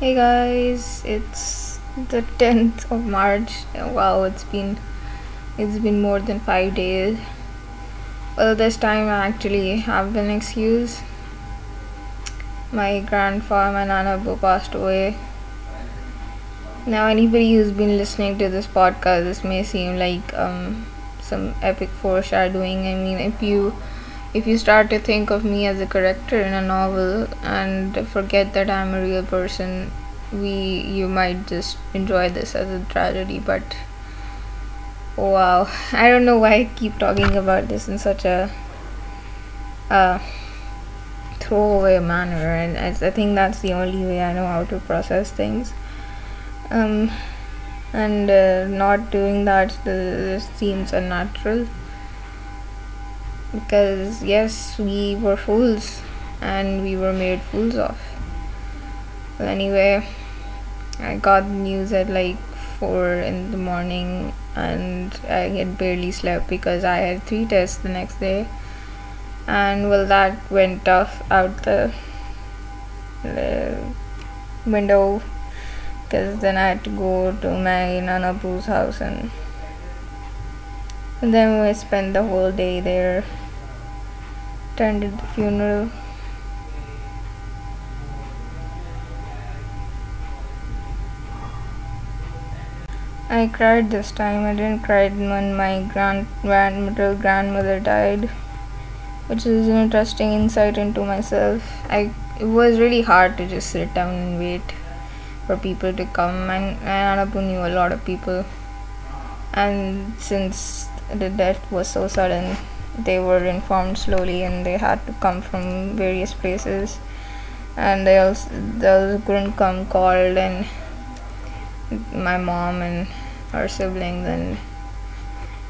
Hey guys, it's the 10th of March. Wow, it's been it's been more than 5 days. Well, this time I actually have an excuse. My grandfather, my nana passed away. Now, anybody who's been listening to this podcast, this may seem like um, some epic foreshadowing. I mean, if you if you start to think of me as a character in a novel and forget that I'm a real person, we you might just enjoy this as a tragedy. But wow, I don't know why I keep talking about this in such a uh, throwaway manner, and I, I think that's the only way I know how to process things. Um, and uh, not doing that uh, seems unnatural because yes we were fools and we were made fools of. Well anyway i got news at like 4 in the morning and i had barely slept because i had three tests the next day. And well that went off out the, window because then i had to go to my nana Boo's house and and then we spent the whole day there attended the funeral. I cried this time. I didn't cry when my grand grandmother grandmother died, which is an interesting insight into myself. I it was really hard to just sit down and wait for people to come, and Anapu knew a lot of people, and since the death was so sudden, they were informed slowly and they had to come from various places. And they also, they also couldn't come called and my mom and our siblings and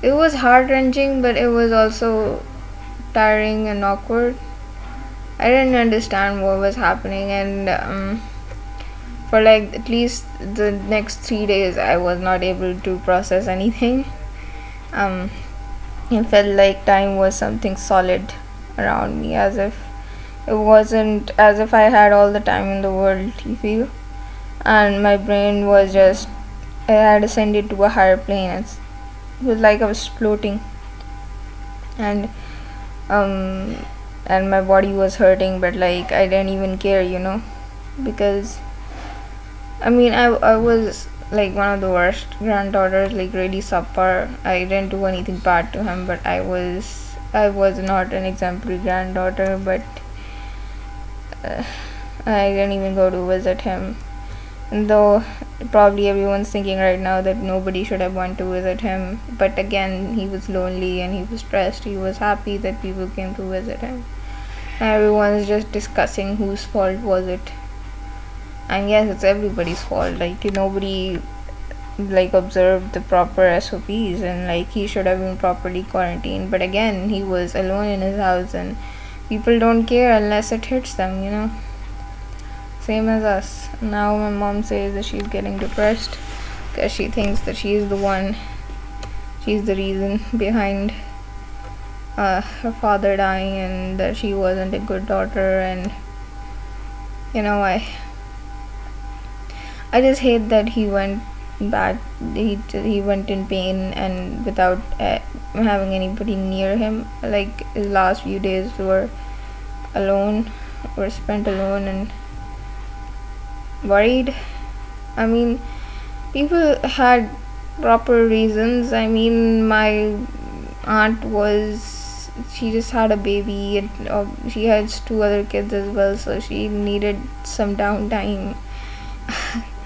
it was heart wrenching but it was also tiring and awkward. I didn't understand what was happening and um, for like at least the next three days i was not able to process anything. Um, it felt like time was something solid around me, as if it wasn't as if I had all the time in the world, you feel? And my brain was just, I had ascended to a higher plane. It's, it was like I was floating. And, um, and my body was hurting, but like I didn't even care, you know? Because, I mean, I, I was like one of the worst granddaughters, like really suffer I didn't do anything bad to him, but I was I was not an exemplary granddaughter, but uh, I didn't even go to visit him. And though probably everyone's thinking right now that nobody should have went to visit him, but again he was lonely and he was stressed. He was happy that people came to visit him. Everyone's just discussing whose fault was it and yes it's everybody's fault. Like nobody like observed the proper SOPs and like he should have been properly quarantined. But again he was alone in his house and people don't care unless it hits them you know? Same as us. Now my mom says that she's getting depressed because she thinks that she's the one she's the reason behind uh, her father dying and that she wasn't a good daughter and you know I I just hate that he went back. He he went in pain and without uh, having anybody near him. Like his last few days were alone, were spent alone and worried. I mean, people had proper reasons. I mean, my aunt was she just had a baby and uh, she has two other kids as well, so she needed some downtime.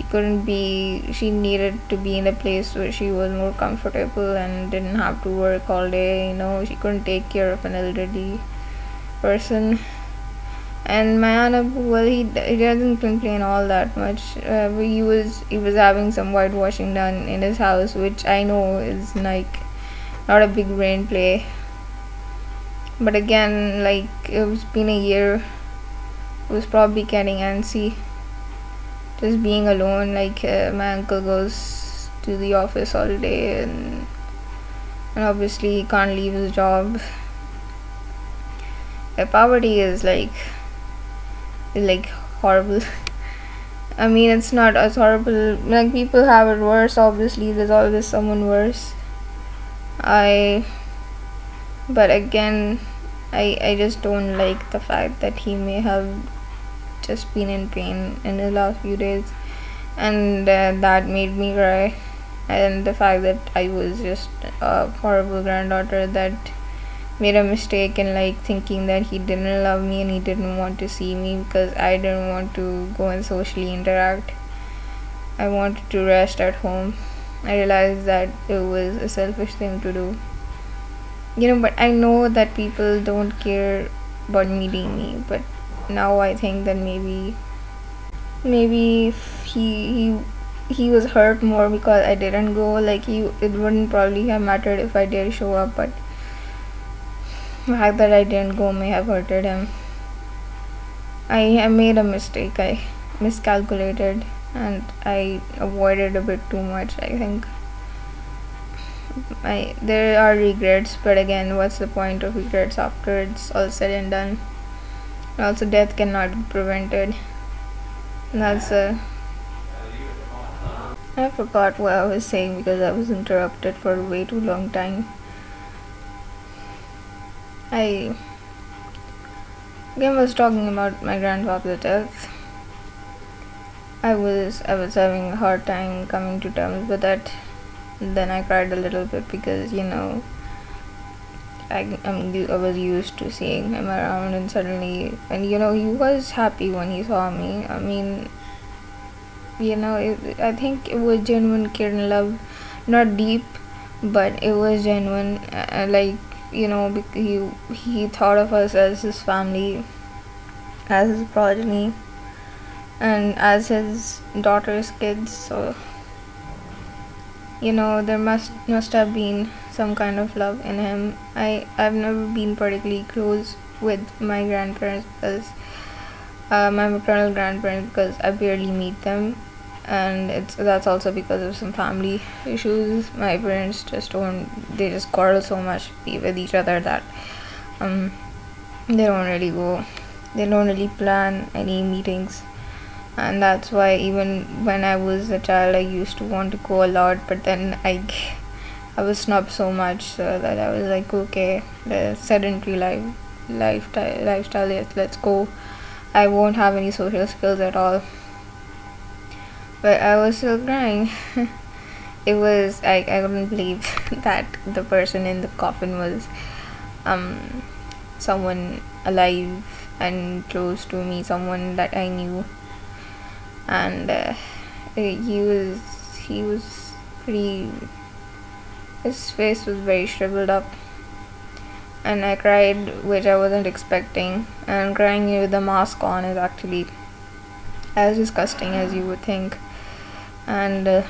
she couldn't be she needed to be in a place where she was more comfortable and didn't have to work all day you know she couldn't take care of an elderly person. And aunt well he, he doesn't complain all that much. Uh, he was he was having some whitewashing done in his house which i know is like not a big brain play. But again like it was been a year it was probably getting antsy just being alone like uh, my uncle goes to the office all day and, and obviously he can't leave his job uh, poverty is like is like horrible I mean, it's not as horrible. Like people have it worse. Obviously, there's always someone worse. I, but again, I I just don't like the fact that he may have just been in pain in the last few days, and uh, that made me cry. And the fact that I was just a horrible granddaughter that made a mistake in like thinking that he didn't love me and he didn't want to see me because I didn't want to go and socially interact. I wanted to rest at home. I realized that it was a selfish thing to do. You know, but I know that people don't care about meeting me, but now I think that maybe maybe he he he was hurt more because I didn't go like he it wouldn't probably have mattered if I did show up but the fact that I didn't go may have hurted him. I, I made a mistake. I miscalculated and I avoided a bit too much, I think. I there are regrets, but again, what's the point of regrets after it's all said and done? Also, death cannot be prevented. And that's a. I forgot what I was saying because I was interrupted for way too long time. I again was talking about my grandfather's death. I was I was having a hard time coming to terms with that. Then I cried a little bit because you know I I'm, I was used to seeing him around and suddenly and you know he was happy when he saw me. I mean you know it, I think it was genuine care and love, not deep, but it was genuine. Uh, like you know he he thought of us as his family as his progeny and as his daughter's kids so you know there must must have been some kind of love in him. I i've never been particularly close with my grandparents because uh, my maternal grandparents because i barely meet them. And it's that's also because of some family issues. My parents just don't they just quarrel so much with each other that um they don't really go they don't really plan any meetings and that's why even when i was a child i used to want to go a lot but then i i was snubbed so much so that i was like okay the sedentary life lifestyle lifestyle yes let's go. I won't have any social skills at all. But I was still crying. it was I, I couldn't believe that the person in the coffin was um someone alive and close to me, someone that I knew, and uh, he was he was pretty. His face was very shriveled up, and I cried, which I wasn't expecting. And crying with a mask on is actually as disgusting as you would think and uh,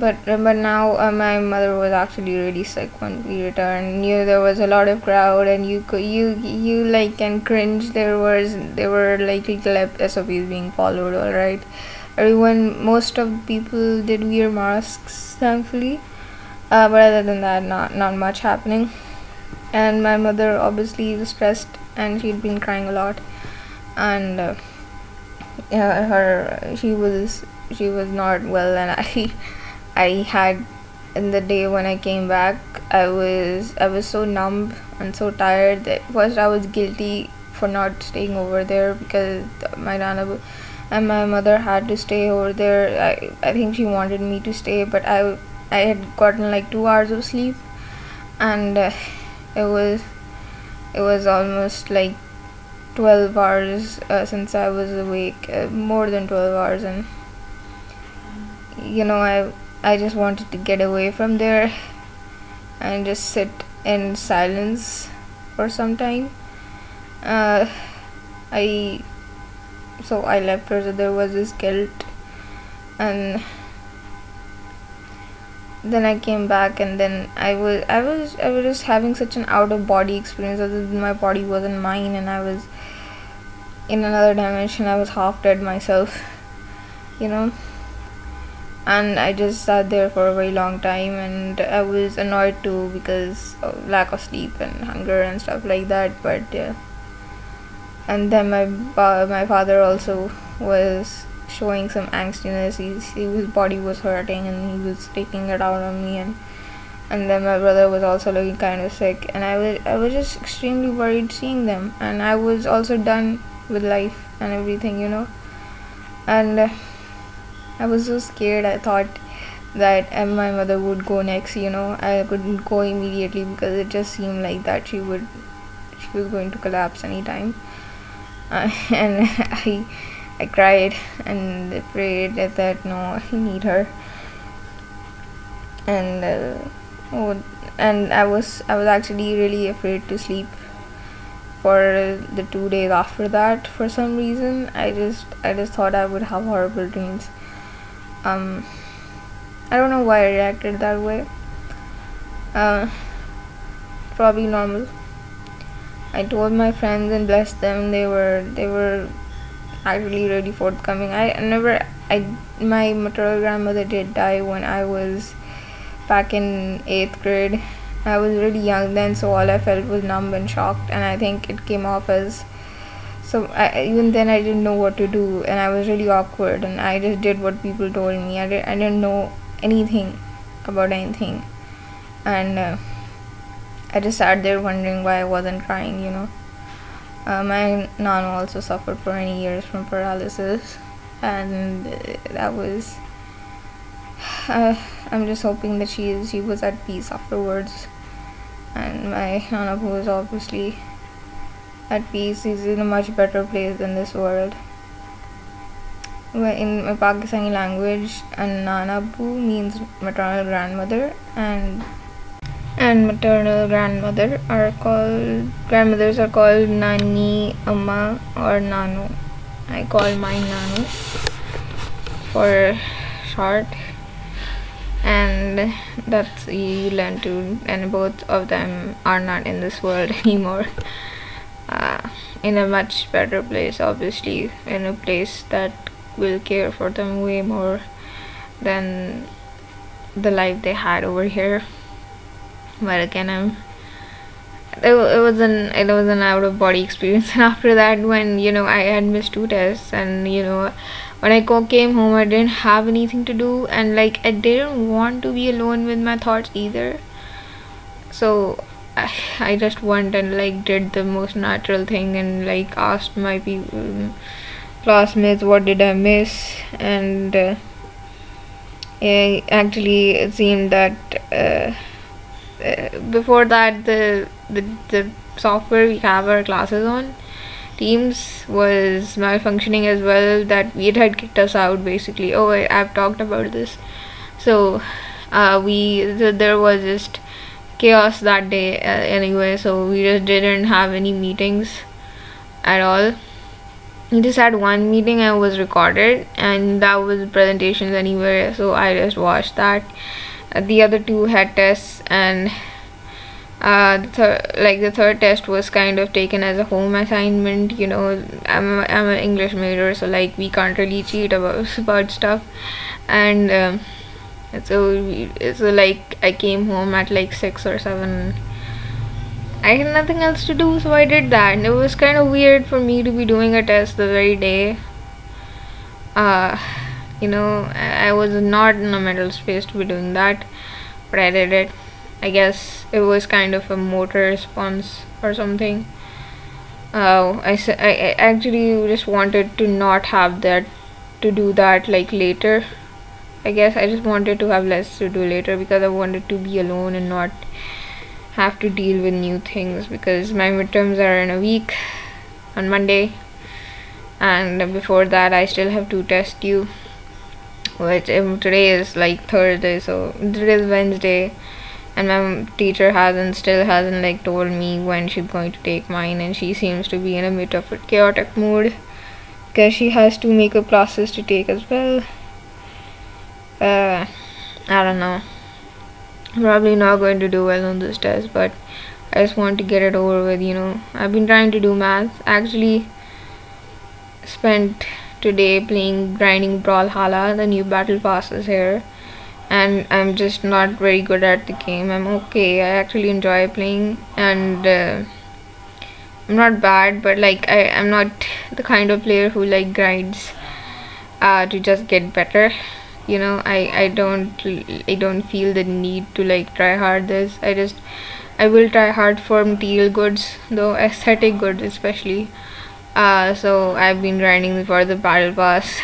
but uh, but now uh, my mother was actually really sick when we returned. You know there was a lot of crowd and you could you you like can cringe. There was there were like little SOPs being followed all right? Everyone most of people did wear masks thankfully. Uh, but other than that not not much happening. And my mother obviously was stressed and she'd been crying a lot. And uh, her she was she was not well and i i had in the day when i came back i was i was so numb and so tired that first i was guilty for not staying over there because my nana and my mother had to stay over there. I i think she wanted me to stay but i i had gotten like 2 hours of sleep and uh, it was it was almost like 12 hours uh, since i was awake uh, more than 12 hours and you know i i just wanted to get away from there and just sit in silence for some time. Uh, i so i left her so there was this guilt and then i came back and then i was i was i was just having such an out of body experience as my body wasn't mine and i was in another dimension. I was half dead myself you know and I just sat there for a very long time and I was annoyed too because of lack of sleep and hunger and stuff like that but yeah. And then my my father also was showing some angstiness. He's, his body was hurting and he was taking it out on me and and then my brother was also looking kind of sick and I was I was just extremely worried seeing them. And I was also done with life and everything you know. And uh, I was so scared. I thought that my mother would go next you know. I couldn't go immediately because it just seemed like that she would she was going to collapse anytime. Uh, and I I cried and prayed that no I need her. And uh, oh, and I was I was actually really afraid to sleep for the two days after that for some reason. I just I just thought I would have horrible dreams um I don't know why I reacted that way. Uh probably normal. I told my friends and blessed them. They were they were actually really forthcoming. I never I my maternal grandmother did die when I was back in 8th grade. I was really young then so all I felt was numb and shocked and I think it came off as so I, even then I didn't know what to do and I was really awkward and I just did what people told me. I, did, I didn't know anything about anything. And uh, I just sat there wondering why I wasn't crying you know. Uh, my nana also suffered for many years from paralysis and uh, that was uh, I'm just hoping that she is she was at peace afterwards. And my nana was obviously at peace he's in a much better place than this world. In Pakistani language and Nanabu means maternal grandmother and and maternal grandmother are called grandmothers are called Nani, Amma or Nano. I call mine Nano for short. And that's you learn to and both of them are not in this world anymore uh, in a much better place obviously in a place that will care for them way more than the life they had over here. But again i'm it, it was an it was an out of body experience. And after that when you know i had missed two tests and you know when i came home i didn't have anything to do and like i didn't want to be alone with my thoughts either. So I, just went and like did the most natural thing and like asked my people classmates what did i miss and uh, it actually it seemed that uh, uh, before that the, the the software we have our classes on teams was malfunctioning as well that it had kicked us out basically. Oh I, have talked about this. So uh, we th- there was just chaos that day uh, anyway so we just didn't have any meetings at all. We just had one meeting and was recorded and that was presentations anyway so i just watched that. Uh, the other two had tests and uh, the like the third test was kind of taken as a home assignment you know. I'm, I'm an english major so like we can't really cheat about, about stuff. And um, so so like i came home at like six or seven I had nothing else to do, so I did that. And it was kind of weird for me to be doing a test the very day. Uh, you know, I was not in a mental space to be doing that, but I did it. I guess it was kind of a motor response or something. Uh, I, I actually just wanted to not have that, to do that like later. I guess I just wanted to have less to do later because I wanted to be alone and not have to deal with new things because my midterms are in a week on Monday. And before that I still have to test you which um, today is like Thursday so today is Wednesday. And my teacher hasn't still hasn't like told me when she's going to take mine and she seems to be in a bit of a chaotic mood because she has two makeup classes to take as well uh I don't know. Probably not going to do well on this test but I just want to get it over with you know. I've been trying to do math actually spent today playing grinding Brawlhalla. The new battle pass is here and I'm just not very good at the game. I'm okay. I actually enjoy playing and uh, I'm not bad, but like I am not the kind of player who like grinds uh, to just get better. You know, I I don't I don't feel the need to like try hard this. I just I will try hard for material goods, though aesthetic goods especially. Uh, so I've been grinding for the battle pass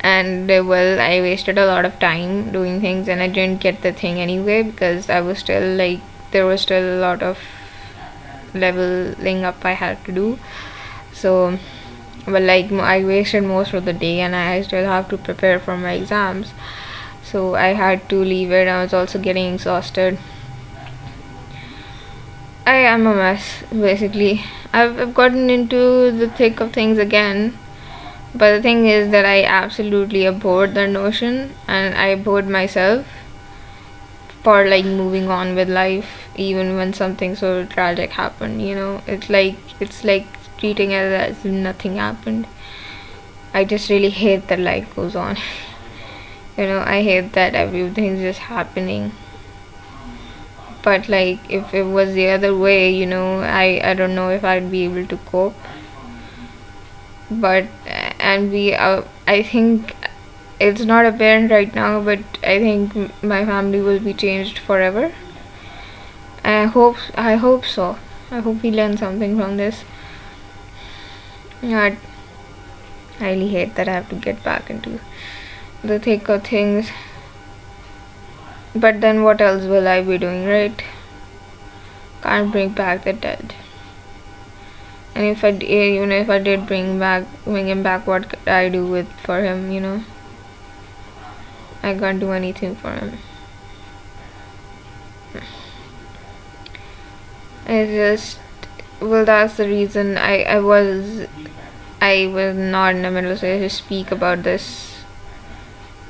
and uh, well i wasted a lot of time doing things and i didn't get the thing anyway because i was still like there was still a lot of leveling up i had to do so but like i wasted most of the day and i still have to prepare for my exams. So i had to leave it. I was also getting exhausted. I am a mess basically. I've, I've gotten into the thick of things again. But the thing is that I absolutely abhorred the notion and I abhorred myself for like moving on with life even when something so tragic happened, you know. It's like it's like treating it as if nothing happened. I just really hate that life goes on. you know, I hate that everything's just happening. But like if it was the other way, you know, I I don't know if I'd be able to cope but and we uh, i think it's not apparent right now but i think my family will be changed forever i hope i hope so i hope we learn something from this i really hate that i have to get back into the thick of things. But then what else will i be doing right? Can't bring back the dead. And if I even if I did bring back bring him back what could I do with for him you know? I can't do anything for him. I just well that's the reason I I was I was not in the middle to speak about this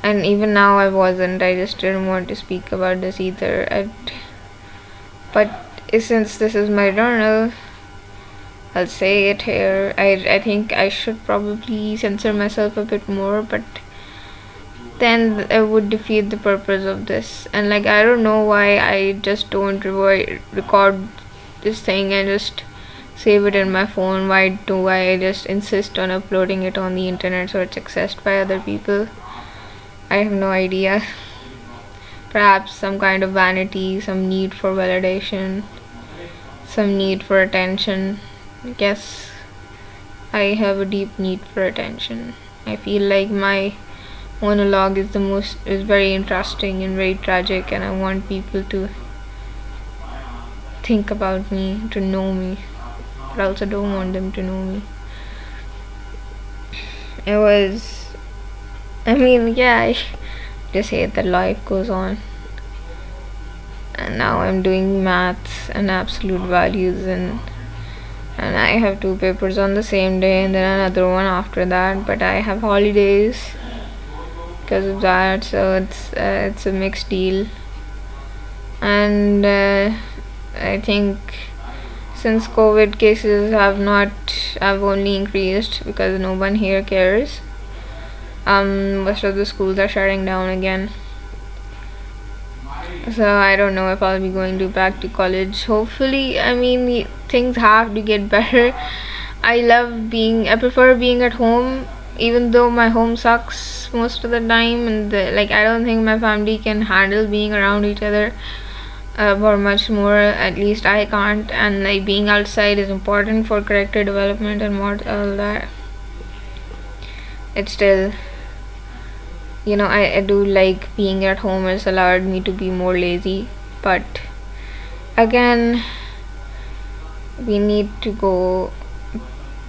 and even now I wasn't I just didn't want to speak about this either I, but since this is my journal I'll say it here. I, I think I should probably censor myself a bit more, but then it would defeat the purpose of this. And like, I don't know why I just don't re record this thing and just save it in my phone. Why do I just insist on uploading it on the internet so it's accessed by other people? I have no idea. Perhaps some kind of vanity, some need for validation, some need for attention I guess I have a deep need for attention. I feel like my monologue is the most is very interesting and very tragic and I want people to think about me, to know me. But I also don't want them to know me. It was I mean yeah I just hate that life goes on. And now I'm doing maths and absolute values and and I have two papers on the same day and then another one after that but I have holidays because of that so it's uh, it's a mixed deal and uh, I think since COVID cases have not have only increased because no one here cares. Um most of the schools are shutting down again. So I don't know if I'll be going to back to college. Hopefully I mean things have to get better. I love being I prefer being at home even though my home sucks most of the time and the, like I don't think my family can handle being around each other uh, for much more at least I can't and like being outside is important for character development and what all that. It's still you know I, I do like being at home it's allowed me to be more lazy but again we need to go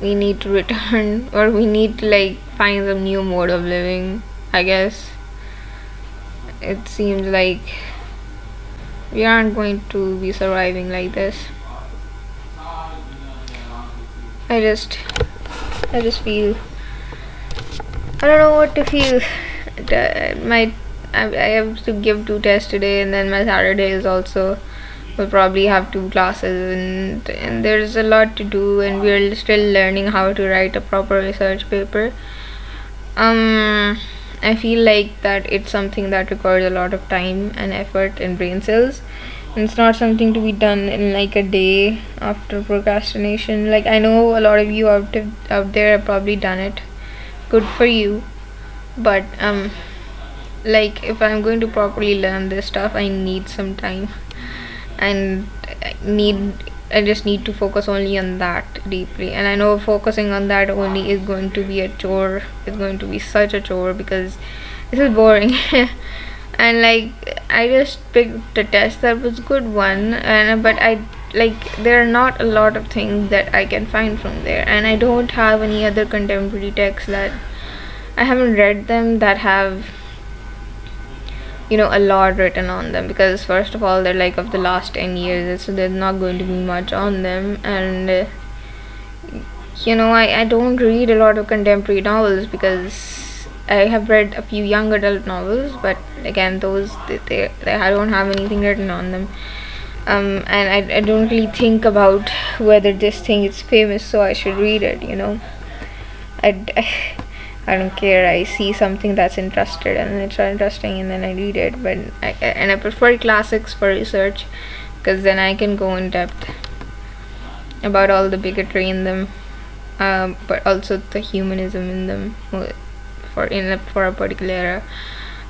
we need to return or we need to like find some new mode of living i guess. It seems like we aren't going to be surviving like this. I just i just feel i don't know what to feel. My I, I have to give two tests today and then my Saturday is also we'll probably have two classes and, and there's a lot to do and we're still learning how to write a proper research paper. Um I feel like that it's something that requires a lot of time and effort and brain cells. It's not something to be done in like a day after procrastination. Like i know a lot of you out, out there have probably done it. Good for you. But um like if i'm going to properly learn this stuff i need some time. And I need i just need to focus only on that deeply. And i know focusing on that only is going to be a chore. It's going to be such a chore because this is boring. And like i just picked a test that was good one and but i like there are not a lot of things that i can find from there. And i don't have any other contemporary texts that i haven't read them that have you know a lot written on them because first of all they're like of the last 10 years so there's not going to be much on them. And uh, you know I, I don't read a lot of contemporary novels because I have read a few young adult novels but again those they, they, they I don't have anything written on them. Um, and I, I don't really think about whether this thing is famous so I should read it you know. I, I I don't care. I see something that's interested and it's interesting, and then I read it. But I, and I prefer classics for research because then I can go in depth about all the bigotry in them, um, but also the humanism in them for in a, for a particular era.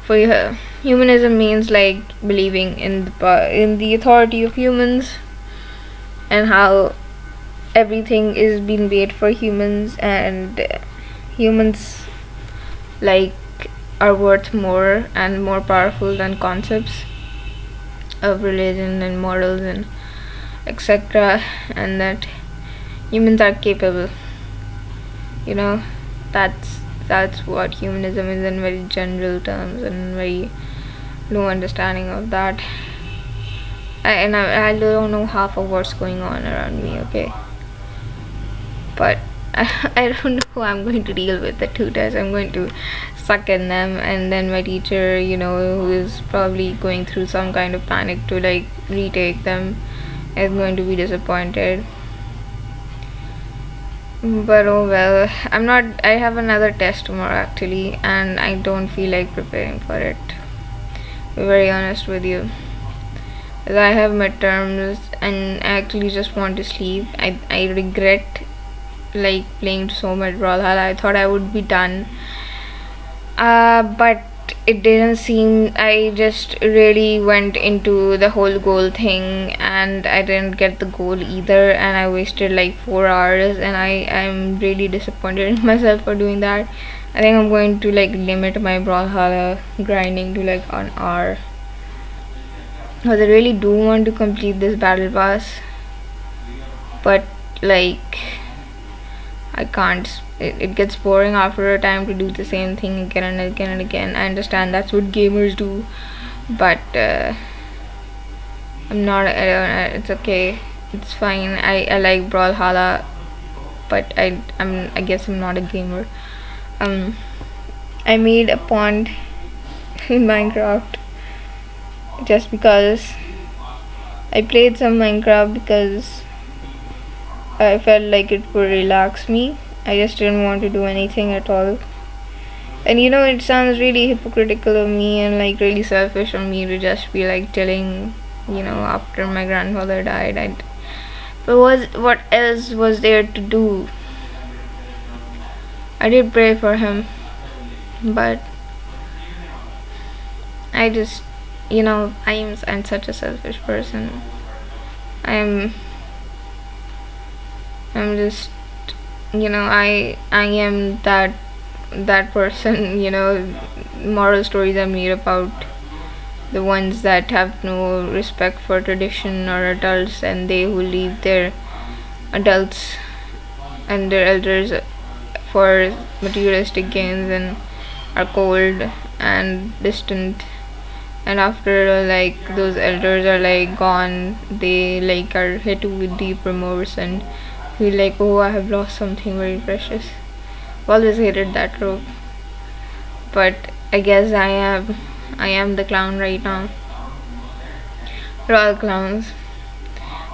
For uh, humanism means like believing in the in the authority of humans and how everything is being made for humans and humans like are worth more and more powerful than concepts of religion and morals and etc and that humans are capable. You know that's that's what humanism is in very general terms and very low understanding of that. I, and I, I don't know half of what's going on around me okay? But I, don't know who I'm going to deal with the tutors. I'm going to suck in them and then my teacher you know who is probably going through some kind of panic to like retake them is going to be disappointed. But oh well I'm not I have another test tomorrow actually and I don't feel like preparing for it. Be very honest with you. I have midterms and I actually just want to sleep I, I regret like playing so much Brawlhalla. I thought I would be done. Uh, but it didn't seem I just really went into the whole goal thing and I didn't get the goal either and I wasted like four hours and I am really disappointed in myself for doing that. I think I'm going to like limit my Brawlhalla grinding to like an hour. Because I really do want to complete this battle pass. But like I can't. It, it gets boring after a time to do the same thing again and again and again. I understand that's what gamers do but uh, I'm not I don't, it's okay. It's fine. I, I like Brawlhalla but I I'm I guess I'm not a gamer. Um I made a pond in Minecraft just because I played some Minecraft because I felt like it would relax me. I just didn't want to do anything at all. And you know, it sounds really hypocritical of me and like really selfish of me to just be like telling, you know, after my grandfather died. I, but was what else was there to do? I did pray for him, but I just, you know, I am I'm such a selfish person. I'm I'm just you know I I am that that person you know moral stories are made about the ones that have no respect for tradition or adults and they who leave their adults and their elders for materialistic gains and are cold and distant. And after like those elders are like gone they like are hit with deep remorse and feel like oh I have lost something very precious. I've always hated that trope but I guess I am I am the clown right now. We're all clowns.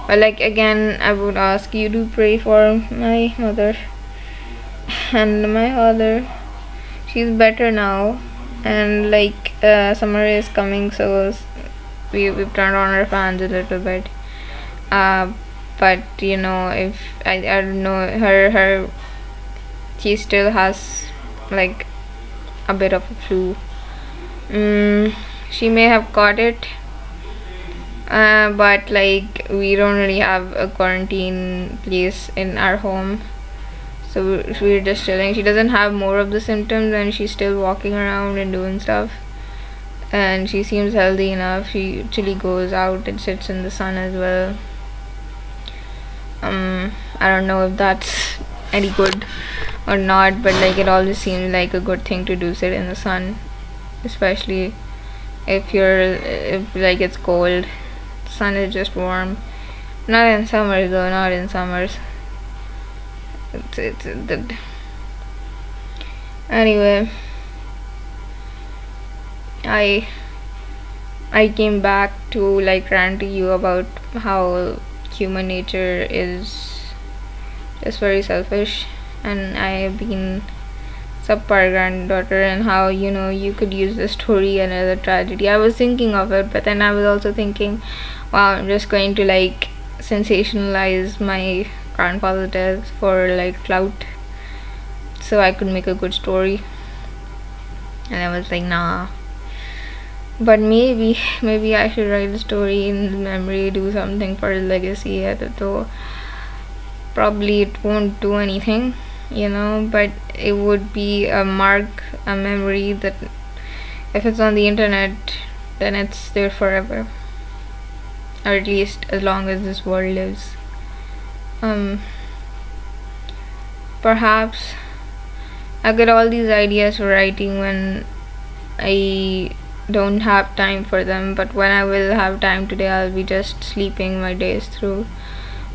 But like again I would ask you to pray for my mother and my father. She's better now. And like uh, summer is coming so we we've turned on our fans a little bit. Uh, but you know, if I I don't know her her she still has like a bit of a flu. Mm, she may have caught it uh, but like we don't really have a quarantine place in our home. So we're just chilling. She doesn't have more of the symptoms and she's still walking around and doing stuff. And she seems healthy enough. She actually goes out and sits in the sun as well um i don't know if that's any good or not but like it always seems like a good thing to do sit in the sun especially if you're if like it's cold. Sun is just warm. Not in summers though not in summers. It's, it's, it's anyway. I i came back to like rant to you about how human nature is just very selfish. And i have been subpar granddaughter and how you know you could use the story and as a tragedy. I was thinking of it but then i was also thinking wow i'm just going to like sensationalize my grandfather's death for like clout so i could make a good story. And i was like nah but maybe maybe i should write a story in memory do something for legacy though probably it won't do anything you know? But it would be a mark a memory that if it's on the internet then it's there forever. Or at least as long as this world lives. Um perhaps I get all these ideas for writing when I don't have time for them but when I will have time today I'll be just sleeping my days through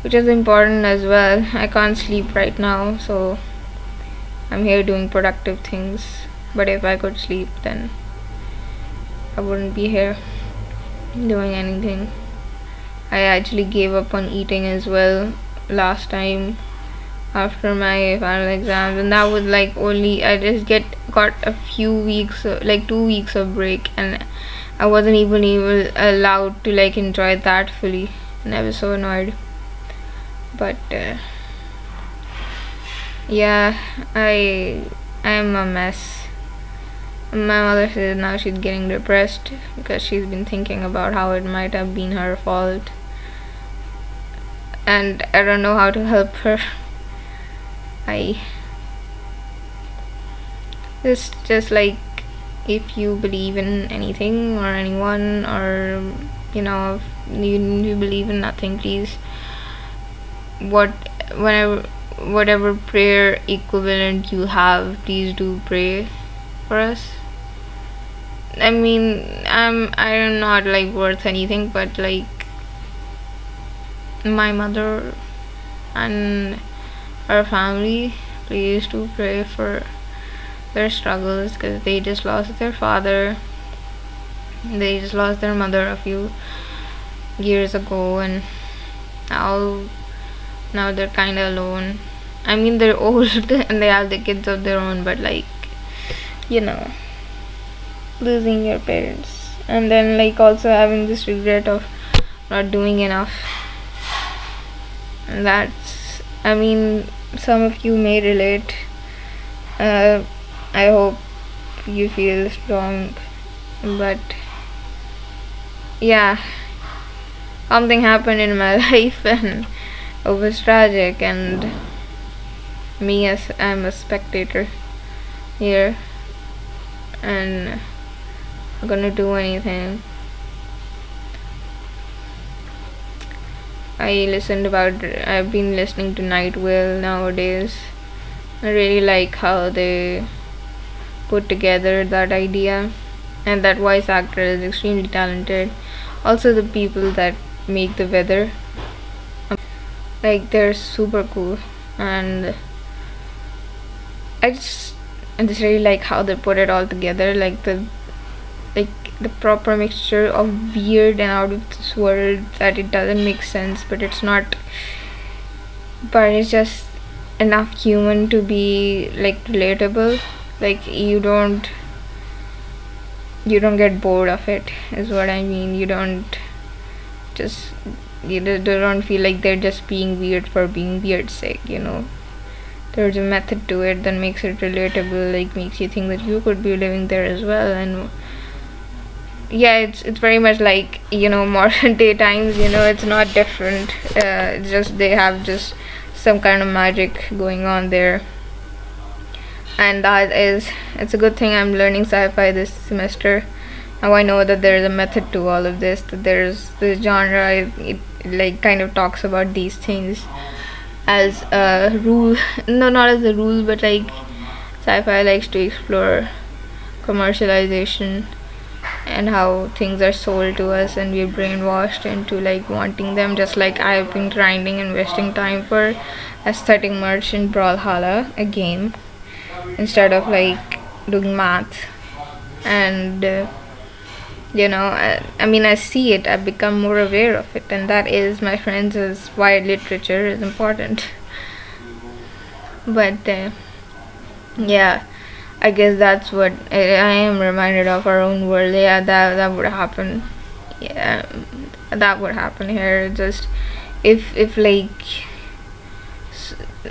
which is important as well. I can't sleep right now so I'm here doing productive things. But if I could sleep then I wouldn't be here doing anything. I actually gave up on eating as well last time after my final exams and that was like only I just get got a few weeks like two weeks of break and I wasn't even even allowed to like enjoy that fully and I was so annoyed. But uh, yeah i i'm a mess. My mother says now she's getting depressed because she's been thinking about how it might have been her fault. And i don't know how to help her it's just like if you believe in anything or anyone or you know you, you believe in nothing please what whenever whatever prayer equivalent you have please do pray for us. I mean i'm i'm not like worth anything but like my mother and our family please do pray for their struggles because they just lost their father. They just lost their mother a few years ago and now now they're kind of alone. I mean they're old and they have the kids of their own but like you know losing your parents. And then like also having this regret of not doing enough. And that's I mean some of you may relate. Uh, I hope you feel strong but yeah something happened in my life and it was tragic and me as I'm a spectator here and I'm gonna do anything I listened about I've been listening to Night Vale nowadays. I really like how they put together that idea. And that voice actor is extremely talented. Also the people that make the weather like they're super cool. And I just I just really like how they put it all together like the the proper mixture of weird and out of this world that it doesn't make sense but it's not. But it's just enough human to be like relatable. Like you don't you don't get bored of it is what i mean. You don't just you don't feel like they're just being weird for being weird sake you know? There's a method to it that makes it relatable like makes you think that you could be living there as well and yeah it's it's very much like you know modern day times you know it's not different. Uh, it's just they have just some kind of magic going on there. And that is it's a good thing i'm learning sci-fi this semester. Now i know that there's a method to all of this that there's this genre it, it like kind of talks about these things as a rule no not as a rule but like sci-fi likes to explore commercialization and how things are sold to us and we're brainwashed into like wanting them just like I've been grinding and wasting time for aesthetic merch in Brawlhalla a game instead of like doing math. And uh, you know I, I mean I see it I've become more aware of it and that is my friends is why literature is important. But uh, yeah I guess that's what I, am reminded of our own world. Yeah, that that would happen. Yeah, that would happen here. Just if if like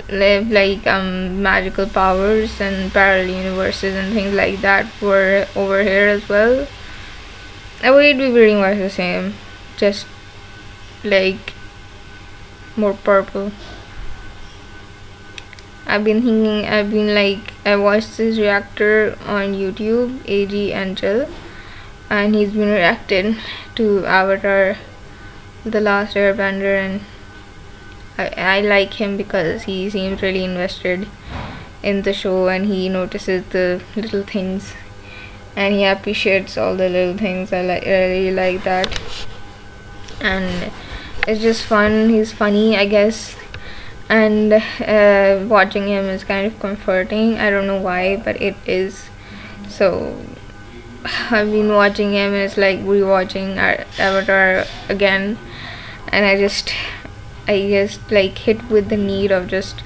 if like um magical powers and parallel universes and things like that were over here as well, I would be pretty much the same. Just like more purple. I've been thinking I've been like I watched this reactor on YouTube AG Angel and he's been reacting to Avatar The Last Airbender and I, I like him because he seems really invested in the show and he notices the little things and he appreciates all the little things. I like I really like that. And it's just fun he's funny I guess and uh, watching him is kind of comforting. I don't know why but it is. So i've been watching him it's like rewatching avatar again. And i just i just like hit with the need of just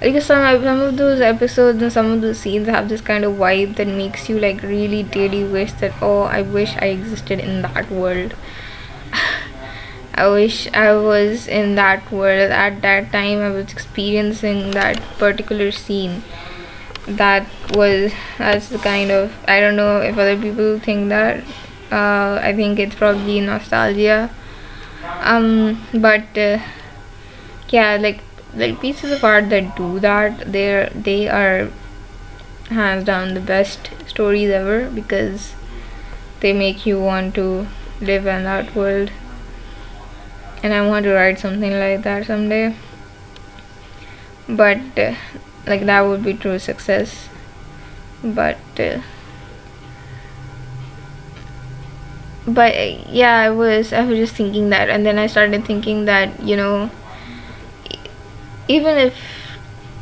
because some some of those episodes and some of those scenes have this kind of vibe that makes you like really daily wish that oh i wish i existed in that world I wish I was in that world at that time. I was experiencing that particular scene. That was that's the kind of I don't know if other people think that. Uh, I think it's probably nostalgia. Um, but uh, yeah, like like pieces of art that do that, they're they are hands down the best stories ever because they make you want to live in that world and I want to write something like that someday. But uh, like that would be true success. But uh, but uh, yeah I was I was just thinking that and then I started thinking that you know even if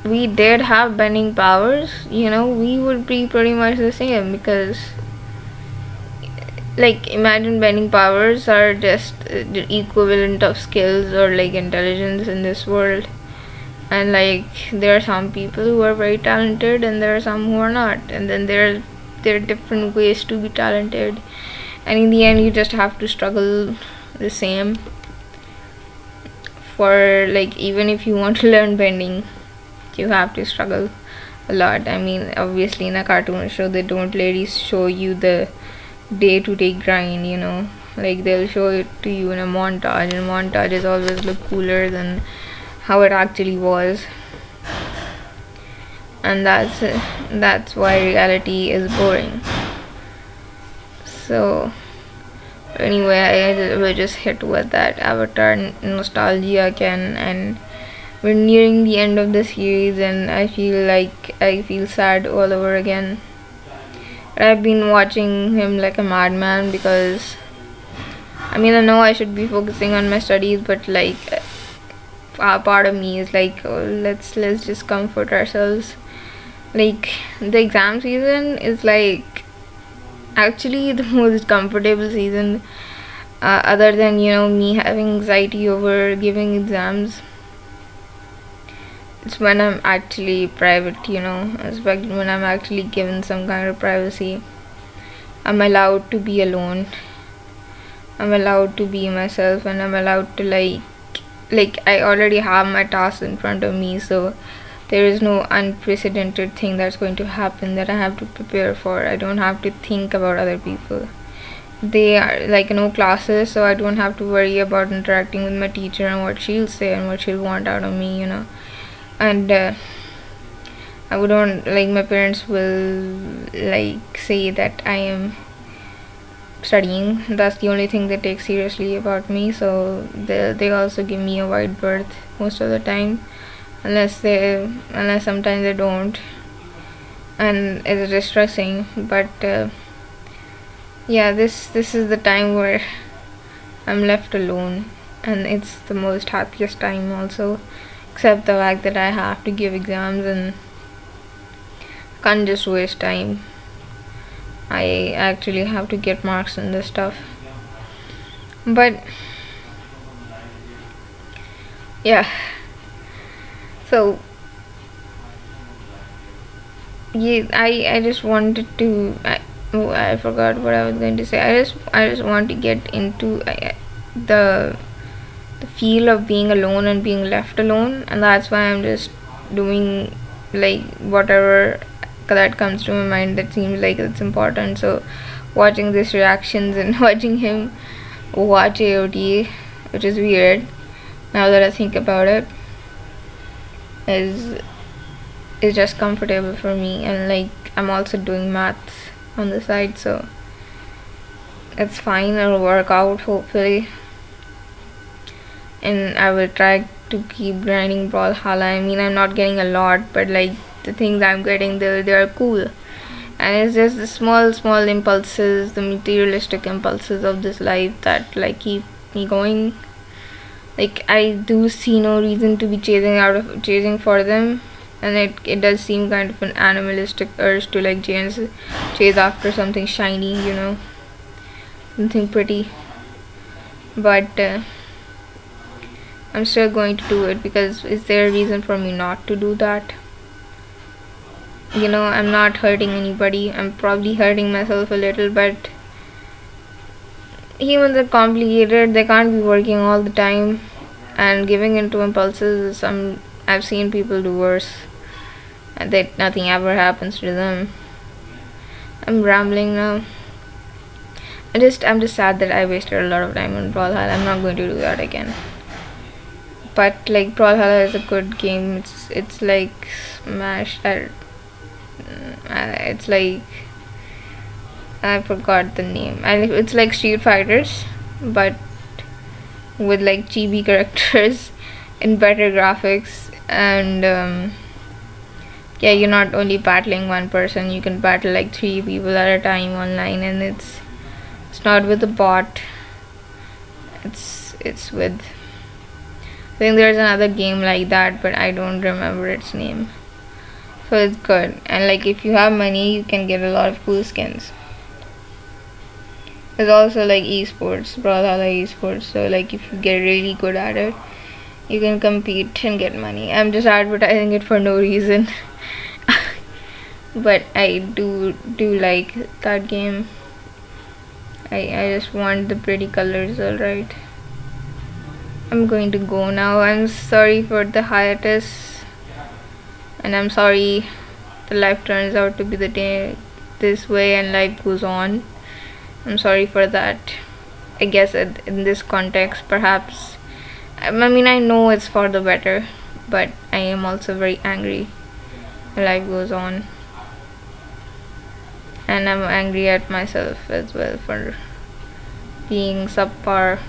we did have bending powers you know we would be pretty much the same because like imagine bending powers are just uh, the equivalent of skills or like intelligence in this world. And like there are some people who are very talented and there are some who are not. And then there there are different ways to be talented. And in the end you just have to struggle the same for like even if you want to learn bending you have to struggle a lot. I mean obviously in a cartoon show they don't really show you the day to day grind you know. Like they'll show it to you in a montage and montages always look cooler than how it actually was. And that's that's why reality is boring. So anyway I will just hit with that avatar nostalgia again and we're nearing the end of the series and I feel like I feel sad all over again I've been watching him like a madman because I mean I know I should be focusing on my studies but like a part of me is like oh, let's let's just comfort ourselves. Like the exam season is like actually the most comfortable season uh, other than you know me having anxiety over giving exams it's when I'm actually private, you know, it's when I'm actually given some kind of privacy. I'm allowed to be alone. I'm allowed to be myself and I'm allowed to like like I already have my tasks in front of me so there is no unprecedented thing that's going to happen that I have to prepare for. I don't have to think about other people. They are like no classes, so I don't have to worry about interacting with my teacher and what she'll say and what she'll want out of me, you know. And uh, I wouldn't like my parents will like say that I am studying. That's the only thing they take seriously about me. So they they also give me a wide berth most of the time, unless they unless sometimes they don't, and it's distressing. But uh, yeah, this this is the time where I'm left alone, and it's the most happiest time also, except the fact that I have to give exams and can't just waste time. I actually have to get marks in this stuff. But yeah. So yeah, I I just wanted to I, oh, I forgot what I was going to say. I just I just want to get into uh, the the feel of being alone and being left alone and that's why I'm just doing like whatever that comes to my mind that seems like it's important. So watching these reactions and watching him watch AOT which is weird now that I think about it is is just comfortable for me. And like I'm also doing maths on the side so it's fine. It'll work out hopefully and I will try to keep grinding Brawlhalla. I mean I'm not getting a lot but like the things I'm getting they they are cool. And it's just the small small impulses the materialistic impulses of this life that like keep me going. Like I do see no reason to be chasing out of chasing for them. And it, it does seem kind of an animalistic urge to like chase, chase after something shiny you know something pretty. But uh, I'm still going to do it because is there a reason for me not to do that? You know I'm not hurting anybody. I'm probably hurting myself a little but humans are complicated. They can't be working all the time and giving into impulses some I've seen people do worse and that nothing ever happens to them. I'm rambling now. I just I'm just sad that I wasted a lot of time on Brawlhalla I'm not going to do that again but like Brawlhalla is a good game. It's it's like Smash uh, it's like I forgot the name. And it's like Street Fighters but with like chibi characters and better graphics and um, yeah you're not only battling one person. You can battle like three people at a time online and it's it's not with a bot. It's it's with I think there's another game like that but I don't remember its name. So it's good. And like if you have money you can get a lot of cool skins. There's also like esports Brawlhalla esports. So like if you get really good at it you can compete and get money. I'm just advertising it for no reason. But I do do like that game. I, I just want the pretty colors alright I'm going to go now. I'm sorry for the hiatus. And I'm sorry the life turns out to be the day this way and life goes on. I'm sorry for that. I guess in this context perhaps. I mean I know it's for the better but I am also very angry. Life goes on. And I'm angry at myself as well for being subpar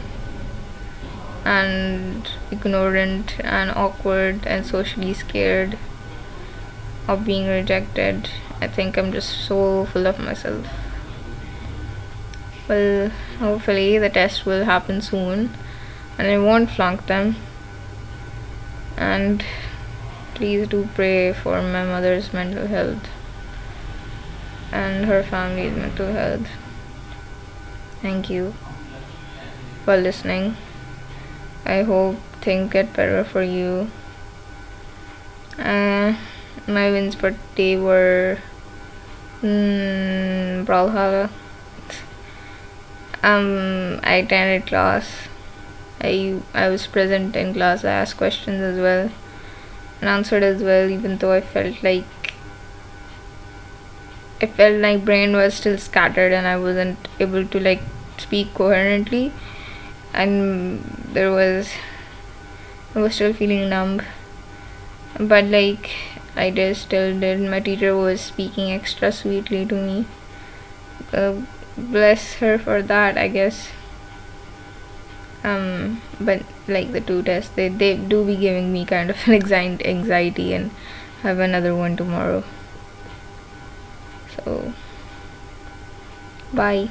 and ignorant and awkward and socially scared of being rejected. I think I'm just so full of myself. Well hopefully the test will happen soon and I won't flunk them. And please do pray for my mother's mental health and her family's mental health. Thank you for listening I hope things get better for you. Uh, my wins for today were mm, Brawlhalla. Um I attended class. I I was present in class I asked questions as well and answered as well even though I felt like I felt like brain was still scattered and I wasn't able to like speak coherently and there was I was still feeling numb. But like I just still did. My teacher was speaking extra sweetly to me. Uh, bless her for that I guess. Um but like the two tests they, they do be giving me kind of an anxiety and have another one tomorrow. So bye